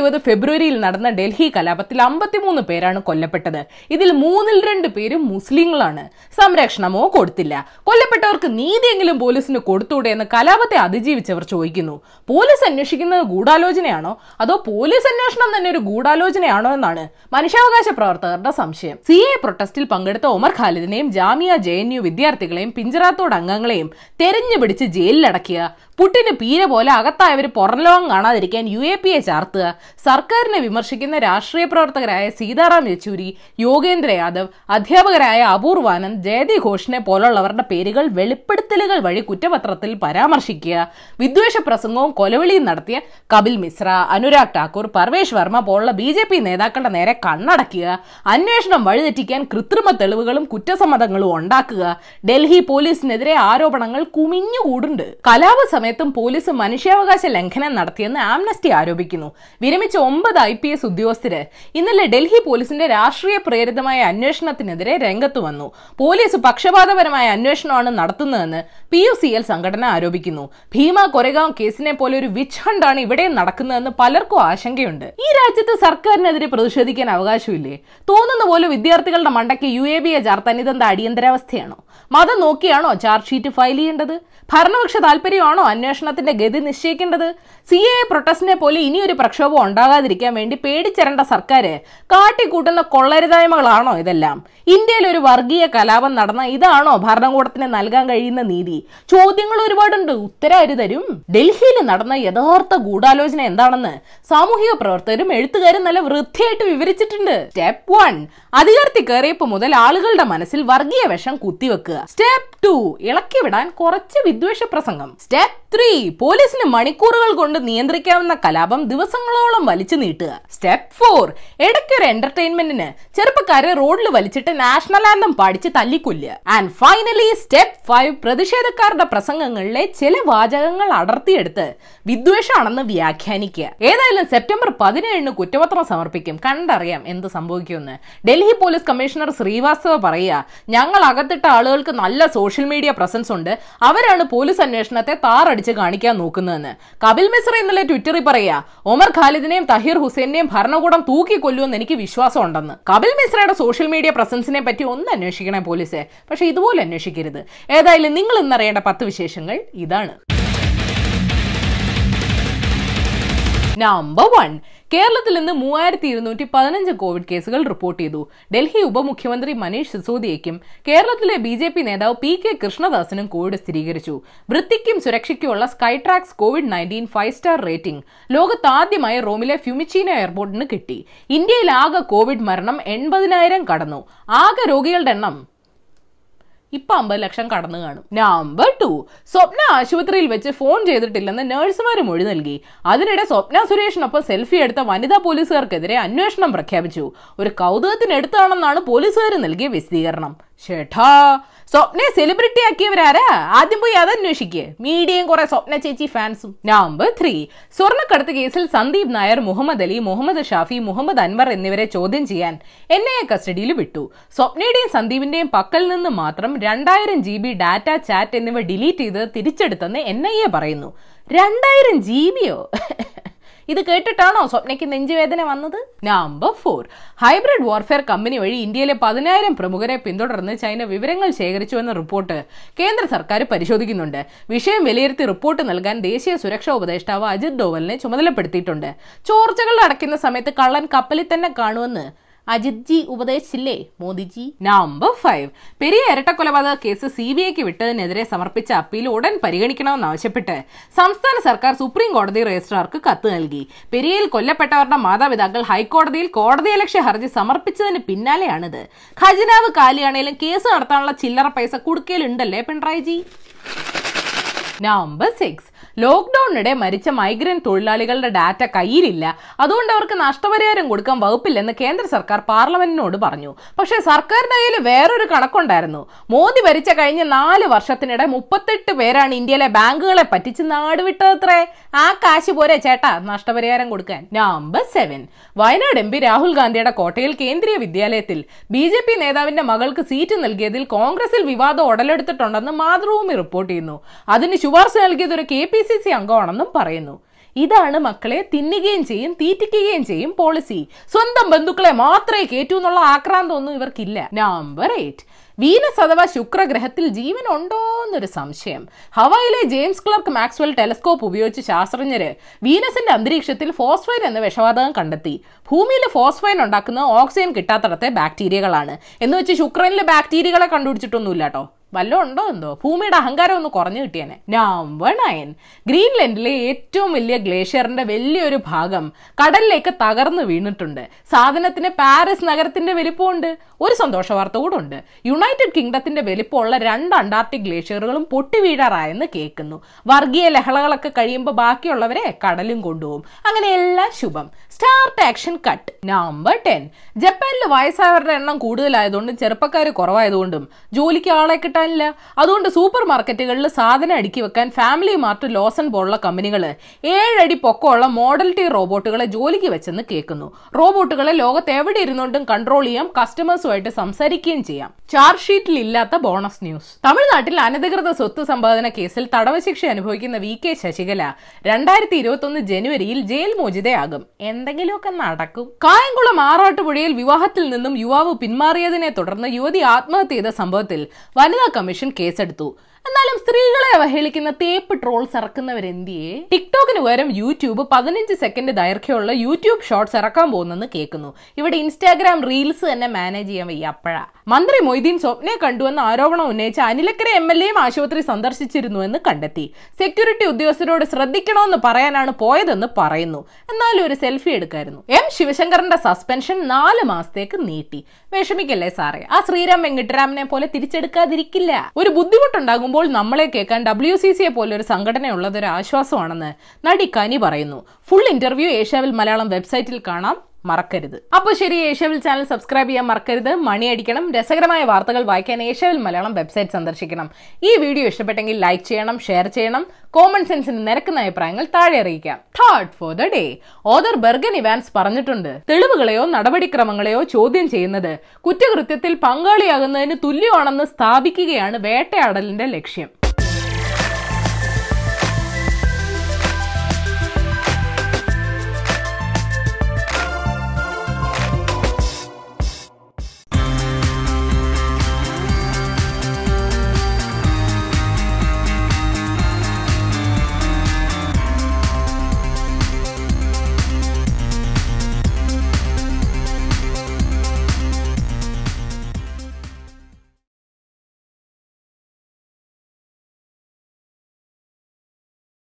ഇരുപത് ഫെബ്രുവരിയിൽ നടന്ന ഡൽഹി കലാപത്തിൽ അമ്പത്തിമൂന്ന് പേരാണ് കൊല്ലപ്പെട്ടത്. ഇതിൽ മൂന്നിൽ രണ്ട് പേരും മുസ്ലിങ്ങളാണ്. സംരക്ഷണമോ കൊടുത്തില്ല. കൊല്ലപ്പെട്ടവർക്ക് നീതിയെങ്കിലും പോലീസിന് കൊടുത്തൂടെ എന്ന് കലാപത്തെ അതിജീവിച്ചവർ ചോദിക്കുന്നു. പോലീസ് അന്വേഷിക്കുന്നത് ഗൂഢാലോചനയാണോ? അതോ പോലീസ് അന്വേഷണം തന്നെ ഒരു ഗൂഢാലോചനയാണോ എന്നാണ് മനുഷ്യാവകാശ പ്രവർത്തകരുടെ സംശയം. സി എ പ്രൊട്ടസ്റ്റിൽ പങ്കെടുത്ത ഒമർ ഖാലിദിനെയും ജാമിയ ജെ എൻ യു വിദ്യാർത്ഥികളെയും പിഞ്ചറാത്തോട് അംഗങ്ങളെയും തെരഞ്ഞു പിടിച്ച് ജയിലിലടക്കുക പുട്ടിന് പീര പോലെ അകത്തായവർ പുറംലോകം കാണാതിരിക്കാൻ യു എ പി എ ചാർത്തുക. സർക്കാരിനെ വിമർശിക്കുന്ന രാഷ്ട്രീയ പ്രവർത്തകരായ സീതാറാം യെച്ചൂരി യോഗേന്ദ്ര യാദവ് അധ്യാപകരായ അപൂർവാനന്ദ് ജയതി ഘോഷിനെ പോലുള്ളവരുടെ പേരുകൾ വെളിപ്പെടുത്തലുകൾ വഴി കുറ്റപത്രത്തിൽ പരാമർശിക്കുക. വിദ്വേഷ പ്രസംഗവും കൊലവിളിയും നടത്തിയ കപിൽ മിശ്ര അനുരാഗ് ഠാക്കൂർ പർവേഷ് വർമ്മ പോലുള്ള ബി ജെ പി നേതാക്കളുടെ നേരെ കണ്ണടക്കുക അന്വേഷണം വഴിതെറ്റിക്കാൻ കൃത്രിമ തെളിവുകളും കുറ്റസമ്മതങ്ങളും ഉണ്ടാക്കുക. ഡൽഹി പോലീസിനെതിരെ ആരോപണങ്ങൾ കുമിഞ്ഞുകൂടുണ്ട് കലാപ സമയത്തും പോലീസ് മനുഷ്യാവകാശ ലംഘനം നടത്തിയെന്ന് ആംനസ്റ്റി ആരോപിക്കുന്നു. വിരമിച്ച ഒമ്പത് ഐ പി എസ് ഉദ്യോഗസ്ഥര് ഇന്നലെ ഡൽഹി പോലീസിന്റെ രാഷ്ട്രീയ പ്രേരിതമായ അന്വേഷണത്തിനെതിരെ രംഗത്ത് വന്നു. പോലീസ് പക്ഷപാതപരമായ അന്വേഷണമാണ് നടത്തുന്നതെന്ന് പി യു സി എൽ സംഘടന ആരോപിക്കുന്നു. ഭീമ കൊരഗാവ് കേസിനെ പോലെ ഒരു വിച്ച് ഹണ്ടാണ് ഇവിടെ നടക്കുന്നതെന്ന് പലർക്കും ആശങ്കയുണ്ട്. ഈ രാജ്യത്ത് സർക്കാരിനെതിരെ പ്രതിഷേധിക്കാൻ അവകാശമില്ലേ? തോന്നുന്ന പോലെ വിദ്യാർത്ഥികളുടെ മണ്ടയ്ക്ക് യു എ ബി എ ചാർത്താൻ ഇതെന്താ അടിയന്തരാവസ്ഥയാണോ? മതം നോക്കിയാണോ ചാർജ് ഷീറ്റ് ഫയൽ ചെയ്യേണ്ടത്? ഭരണപക്ഷ താല്പര്യമാണോ അന്വേഷണത്തിന്റെ ഗതി നിശ്ചയിക്കേണ്ടത്? സി എ പ്രൊട്ടസ്റ്റിനെ പോലെ ഇനിയൊരു പ്രക്ഷോഭം ഉണ്ടാകാതിരിക്കാൻ വേണ്ടി പേടിച്ചിരേണ്ട സർക്കാർ കാട്ടിക്കൂട്ടുന്ന കൊള്ളരുതായ്മകളാണോ ഇതെല്ലാം? ഇന്ത്യയിൽ ഒരു വർഗീയ കലാപം നടന്ന ഇതാണോ ഭരണകൂടത്തിന് നൽകാൻ കഴിയുന്ന നീതി? ചോദ്യങ്ങൾ ഒരുപാടുണ്ട് ഉത്തരം ആര് തരും. ഡൽഹിയിൽ നടന്ന യഥാർത്ഥ ഗൂഢാലോചന എന്താണെന്ന് സാമൂഹിക പ്രവർത്തകരും എഴുത്തുകാരും നല്ല വൃത്തിയായിട്ട് വിവരിച്ചിട്ടുണ്ട്. സ്റ്റെപ്പ് വൺ അധികാരത്തിൽ കയറിയപ്പോ മുതൽ ആളുകളുടെ മനസ്സിൽ വർഗീയ വിഷം കുത്തിവെക്കുക. സ്റ്റെപ്പ് ടു ഇളക്കി വിടാൻ കുറച്ച് വിദ്വേഷ പ്രസംഗം. സ്റ്റെപ്പ് ത്രീ പോലീസിന് മണിക്കൂറുകൾ കൊണ്ട് നിയന്ത്രിക്കാവുന്ന കലാപം ദിവസങ്ങളോളം വലിച്ചു നീട്ടുക. സ്റ്റെപ്പ് ഫോർ ഇടയ്ക്കൊരു എന്റർടൈൻമെന്റിന് ചെറുപ്പക്കാരെ റോഡിൽ വലിച്ചിട്ട് നാഷണൽ ആന്തം പാടിച്ച് തല്ലിക്കൊല്ലുക. ആൻഡ് ഫൈനലി സ്റ്റെപ്പ് ഫൈവ് പ്രതിഷേധക്കാരുടെ പ്രസംഗങ്ങളിലെ ചില വാചകങ്ങൾ അടർത്തിയെടുത്ത് വിദ്വേഷമാണെന്ന് വ്യാഖ്യാനിക്കുക. ഏതായാലും സെപ്റ്റംബർ പതിനേഴിന് കുറ്റപത്രം സമർപ്പിക്കും. കണ്ടറിയാം എന്ത് സംഭവിക്കുമെന്ന്. ഡൽഹി പോലീസ് കമ്മീഷണർ ശ്രീവാസ്തവ പറയുക ഞങ്ങൾ അകത്തിട്ട ആളുകൾക്ക് നല്ല സോഷ്യൽ മീഡിയ പ്രസൻസ് ഉണ്ട്. അവരാണ് പോലീസ് അന്വേഷണത്തെ താറടിച്ച് കാണിക്കാൻ നോക്കുന്നതെന്ന്? കപിൽ മിശ്ര ഇന്നലെ ട്വിറ്ററിൽ പറയാ ഒമർ ഖാലിദിനെയും തഹീർ ഹുസൈനെയും ഭരണകൂടം തൂക്കിക്കൊല്ലുമെന്ന് എനിക്ക് വിശ്വാസം ഉണ്ടെന്ന് കപിൽ മിശ്രയുടെ സോഷ്യൽ മീഡിയ പ്രസൻസിനെ പറ്റി ഒന്ന് അന്വേഷിക്കണേ പോലീസ്. പക്ഷെ ഇതുപോലെ അന്വേഷിക്കരുത്. ഏതായാലും നിങ്ങൾ ഇന്നറിയേണ്ട പത്ത് വിശേഷങ്ങൾ ഇതാണ്. Number one. കേരളത്തിൽ നിന്ന് മൂവായിരത്തി ഇരുന്നൂറ്റി പതിനഞ്ച് കോവിഡ് കേസുകൾ റിപ്പോർട്ട് ചെയ്തു. ഡൽഹി ഉപമുഖ്യമന്ത്രി മനീഷ് സിസോദിയയ്ക്കും കേരളത്തിലെ ബി ജെ പി നേതാവ് പി കെ കൃഷ്ണദാസിനും കോവിഡ് സ്ഥിരീകരിച്ചു. വൃത്തിക്കും സുരക്ഷയ്ക്കുമുള്ള Skytrax covid nineteen five star rating ലോകത്താദ്യമായി റോമിലെ ഫ്യൂമിച്ചീന എയർപോർട്ടിന് കിട്ടി. ഇന്ത്യയിൽ ആകെ കോവിഡ് മരണം എൺപതിനായിരം കടന്നു. ആകെ രോഗികളുടെ എണ്ണം ഇപ്പൊ അമ്പത് ലക്ഷം കടന്നു കാണും. നമ്പർ ടു സ്വപ്ന ആശുപത്രിയിൽ വെച്ച് ഫോൺ ചെയ്തിട്ടില്ലെന്ന് നഴ്സുമാർ മൊഴി നൽകി. അതിനിടെ സ്വപ്ന സുരേഷിനൊപ്പം സെൽഫി എടുത്ത വനിതാ പോലീസുകാർക്കെതിരെ അന്വേഷണം പ്രഖ്യാപിച്ചു. ഒരു കൗതുകത്തിനെടുത്താണെന്നാണ് പോലീസുകാർ നൽകിയ വിശദീകരണം. ചേട്ടാ സ്വപ്നെ സെലിബ്രിറ്റി ആക്കിയവരാരാ? ആദ്യം പോയി അതന്വേഷിക്കുക മീഡിയയും കുറെ സ്വപ്ന ചേച്ചി ഫാൻസും. നമ്പർ ത്രീ സ്വർണക്കടത്ത് കേസിൽ സന്ദീപ് നായർ മുഹമ്മദ് അലി മുഹമ്മദ് ഷാഫി മുഹമ്മദ് അൻവർ എന്നിവരെ ചോദ്യം ചെയ്യാൻ എൻ ഐ കസ്റ്റഡിയിൽ വിട്ടു. സ്വപ്നയുടെയും സന്ദീപിന്റെയും പക്കൽ നിന്ന് മാത്രം രണ്ടായിരം ജി ബി ഡാറ്റ ചാറ്റ് എന്നിവ ഡിലീറ്റ് ചെയ്ത് തിരിച്ചെടുത്തെന്ന് എൻ ഐ എ പറയുന്നു. രണ്ടായിരം ജി ബിയോ ഇത് കേട്ടിട്ടാണോ സ്വപ്നയ്ക്ക് നെഞ്ചുവേദന വന്നത്? Number four hybrid warfare company വഴി ഇന്ത്യയിലെ പതിനായിരം പ്രമുഖരെ പിന്തുടർന്ന് ചൈന വിവരങ്ങൾ ശേഖരിച്ചുവെന്ന റിപ്പോർട്ട് കേന്ദ്ര സർക്കാർ പരിശോധിക്കുന്നുണ്ട്. വിഷയം വിലയിരുത്തി റിപ്പോർട്ട് നൽകാൻ ദേശീയ സുരക്ഷാ ഉപദേഷ്ടാവ് അജിത് ഡോവലിനെ ചുമതലപ്പെടുത്തിയിട്ടുണ്ട്. ചോർച്ചകൾ അടയ്ക്കുന്ന സമയത്ത് കള്ളൻ കപ്പലിൽ തന്നെ കാണുമെന്ന് അജിത് ജി ഉപദേശിച്ചില്ലേ മോദിജി? നമ്പർ ഫൈവ് പെരിയ ഇരട്ടക്കൊലപാതക കേസ് സി ബി ഐക്ക് വിട്ടതിനെതിരെ സമർപ്പിച്ച അപ്പീൽ ഉടൻ പരിഗണിക്കണമെന്നാവശ്യപ്പെട്ട് സംസ്ഥാന സർക്കാർ സുപ്രീം കോടതി രജിസ്ട്രാർക്ക് കത്ത് നൽകി. പെരിയയിൽ കൊല്ലപ്പെട്ടവരുടെ മാതാപിതാക്കൾ ഹൈക്കോടതിയിൽ കോടതിയലക്ഷ്യ ഹർജി സമർപ്പിച്ചതിന് പിന്നാലെയാണിത്. ഖജനാവ് കാലിയാണേലും കേസ് നടത്താനുള്ള ചില്ലറ പൈസ കുടുക്കയിലുണ്ടല്ലേ പിണറായിജി നമ്പർ സിക്സ് ലോക്ക്ഡൌണിനിടെ മരിച്ച മൈഗ്രന്റ് തൊഴിലാളികളുടെ ഡാറ്റ കയ്യിലില്ല. അതുകൊണ്ട് അവർക്ക് നഷ്ടപരിഹാരം കൊടുക്കാൻ വകുപ്പില്ലെന്ന് കേന്ദ്ര സർക്കാർ പാർലമെന്റിനോട് പറഞ്ഞു. പക്ഷെ സർക്കാരിന്റെ കയ്യിൽ വേറൊരു കണക്കുണ്ടായിരുന്നു. മോദി ഭരിച്ച കഴിഞ്ഞ നാല് വർഷത്തിനിടെ മുപ്പത്തെട്ട് പേരാണ് ഇന്ത്യയിലെ ബാങ്കുകളെ പറ്റിച്ച് നാടുവിട്ടതത്രേ ആ കാശ് പോരെ ചേട്ടാ നഷ്ടപരിഹാരം കൊടുക്കാൻ. Number seven. Wayanad M P Rahul ഗാന്ധിയുടെ കോട്ടയിൽ കേന്ദ്രീയ വിദ്യാലയത്തിൽ ബി ജെ പി നേതാവിന്റെ മകൾക്ക് സീറ്റ് നൽകിയതിൽ കോൺഗ്രസിൽ വിവാദം ഉടലെടുത്തിട്ടുണ്ടെന്ന് മാതൃഭൂമി റിപ്പോർട്ട് ചെയ്യുന്നു. അതിന് ശുപാർശ നൽകിയത് ഒരു കെ പി സി സി അംഗമാണെന്നും പറയുന്നു. ഇതാണ് മക്കളെ തിന്നുകയും ചെയ്യും തീറ്റിക്കുകയും ചെയ്യും പോളിസി സ്വന്തം ബന്ധുക്കളെ മാത്രമേ കേറ്റൂ എന്നുള്ള ആക്രാന്തമൊന്നും ഇവർക്കില്ല. നമ്പർ എയ്റ്റ് വീനസ് അഥവാ ശുക്രഗ്രഹത്തിൽ ജീവൻ ഉണ്ടോ എന്നൊരു സംശയം. ഹവായിലെ ജെയിംസ് ക്ലർക്ക് മാക്സ്വൽ ടെലസ്കോപ്പ് ഉപയോഗിച്ച് ശാസ്ത്രജ്ഞര് വീനസിന്റെ അന്തരീക്ഷത്തിൽ ഫോസ്ഫൈൻ എന്ന വിഷവാതകം കണ്ടെത്തി. ഭൂമിയിൽ ഫോസ്ഫൈൻ ഉണ്ടാക്കുന്ന ഓക്സിജൻ കിട്ടാത്തടത്തെ ബാക്ടീരിയകളാണ്. എന്ന് വെച്ച് ശുക്രനിലെ ബാക്ടീരിയകളെ കണ്ടുപിടിച്ചിട്ടൊന്നുമില്ല കേട്ടോ വല്ലോ ഉണ്ടോ എന്തോ? ഭൂമിയുടെ അഹങ്കാരം ഒന്ന് കുറഞ്ഞു കിട്ടിയനെ. നമ്പർ നയൻ ഗ്രീൻലൻഡിലെ ഏറ്റവും വലിയ ഗ്ലേഷ്യറിന്റെ വലിയൊരു ഭാഗം കടലിലേക്ക് തകർന്നു വീണിട്ടുണ്ട്. സാധനത്തിന് പാരീസ് നഗരത്തിന്റെ വലിപ്പമുണ്ട്. ഒരു സന്തോഷ വാർത്ത കൂടെ ഉണ്ട് യുണൈറ്റഡ് കിങ്ഡത്തിന്റെ വലിപ്പമുള്ള രണ്ട് അന്റാർട്ടിക് ഗ്ലേഷ്യറുകളും പൊട്ടി വീഴാറായെന്ന് കേൾക്കുന്നു. വർഗീയ ലഹളകളൊക്കെ കഴിയുമ്പോൾ ബാക്കിയുള്ളവരെ കടലും കൊണ്ടുപോകും. അങ്ങനെ എല്ലാം ശുഭം. Start action cut number ten ജപ്പാനിൽ വയസ്സായവരുടെ എണ്ണം കൂടുതലായതുകൊണ്ടും ചെറുപ്പക്കാർ കുറവായതുകൊണ്ടും ജോലിക്ക് ആളെ കിട്ടാനില്ല അതുകൊണ്ട് സൂപ്പർ മാർക്കറ്റുകളിൽ സാധനം അടുക്കി വെക്കാൻ ഫാമിലി മാർട്ട് ലോസൺ പോലുള്ള കമ്പനികൾ ഏഴടി പൊക്കമുള്ള മോഡൽ ടി റോബോട്ടുകളെ ജോലിക്ക് വെച്ചെന്ന് കേൾക്കുന്നു. റോബോട്ടുകളെ ലോകത്ത് എവിടെ ഇരുന്നുകൊണ്ടും കൺട്രോൾ ചെയ്യാം കസ്റ്റമേഴ്സുമായിട്ട് സംസാരിക്കുകയും ചെയ്യാം. ചാർജ് ഷീറ്റിൽ ഇല്ലാത്ത ബോണസ് ന്യൂസ് തമിഴ്നാട്ടിൽ അനധികൃത സ്വത്ത് സമ്പാദന കേസിൽ തടവ് ശിക്ഷ അനുഭവിക്കുന്ന വി കെ ശശികല രണ്ടായിരത്തി ഇരുപത്തി ഒന്ന് ജനുവരിയിൽ ജയിൽ മോചിതയാകും. എന്തെങ്കിലുമൊക്കെ നടക്കും. കായംകുളം ആറാട്ടുപുഴയിൽ വിവാഹത്തിൽ നിന്നും യുവാവ് പിന്മാറിയതിനെ തുടർന്ന് യുവതി ആത്മഹത്യ ചെയ്ത സംഭവത്തിൽ വനിതാ കമ്മീഷൻ കേസെടുത്തു എന്നാലും സ്ത്രീകളെ അവഹേളിക്കുന്ന തേപ്പ് ട്രോൾസ് ഇറക്കുന്നവരെന്തിയെ? ടിക്ടോക്കിന് പകരം യൂട്യൂബ് പതിനഞ്ച് സെക്കൻഡ് ദൈർഘ്യമുള്ള യൂട്യൂബ് ഷോർട്സ് ഇറക്കാൻ പോകുന്നെന്ന് കേൾക്കുന്നു. ഇവിടെ ഇൻസ്റ്റാഗ്രാം റീൽസ് തന്നെ മാനേജ് ചെയ്യാൻ വയ്യ അപ്പഴാ മന്ത്രി മൊയ്തീൻ സ്വപ്നയെ കണ്ടുവെന്ന ആരോപണം ഉന്നയിച്ച അനിലക്കര എം എൽ എയും ആശുപത്രി സന്ദർശിച്ചിരുന്നുവെന്ന് കണ്ടെത്തി. സെക്യൂരിറ്റി ഉദ്യോഗസ്ഥരോട് ശ്രദ്ധിക്കണമെന്ന് പറയാനാണ് പോയതെന്ന് പറയുന്നു. എന്നാലും ഒരു സെൽഫി എടുക്കായിരുന്നു. എം ശിവശങ്കറിന്റെ സസ്പെൻഷൻ നാല് മാസത്തേക്ക് നീട്ടി. വിഷമിക്കല്ലേ സാറേ? ആ ശ്രീരാം വെങ്കിട്ടരാമനെ പോലെ തിരിച്ചെടുക്കാതിരിക്കില്ല. ഒരു ബുദ്ധിമുട്ടുണ്ടാകുമ്പോൾ നമ്മളെ കേൾക്കാൻ ഡബ്ല്യു സി സിയെ പോലെ ഒരു സംഘടനയുള്ളത് ഒരു ആശ്വാസമാണെന്ന് നടി കനി പറയുന്നു. ഫുൾ ഇന്റർവ്യൂ ഏഷ്യാവിൽ മലയാളം വെബ്സൈറ്റിൽ കാണാം. മറക്കരുത്. അപ്പോൾ ശരി ഏഷ്യാവിൽ ചാനൽ സബ്സ്ക്രൈബ് ചെയ്യാൻ മറക്കരുത്. മണി അടിക്കണം. രസകരമായ വാർത്തകൾ വായിക്കാൻ ഏഷ്യാവിൽ മലയാളം വെബ്സൈറ്റ് സന്ദർശിക്കണം. ഈ വീഡിയോ ഇഷ്ടപ്പെട്ടെങ്കിൽ ലൈക്ക് ചെയ്യണം ഷെയർ ചെയ്യണം. കോമൺ സെൻസിന് നിരക്കുന്ന അഭിപ്രായങ്ങൾ താഴെ അറിയിക്കാം. Third for the day author Bergen Evans പറഞ്ഞിട്ടുണ്ട് തെളിവുകളെയോ നടപടിക്രമങ്ങളെയോ ചോദ്യം ചെയ്യുന്നത് കുറ്റകൃത്യത്തിൽ പങ്കാളിയാകുന്നതിന് തുല്യമാണെന്ന് സ്ഥാപിക്കുകയാണ് വേട്ടയാടലിന്റെ ലക്ഷ്യം.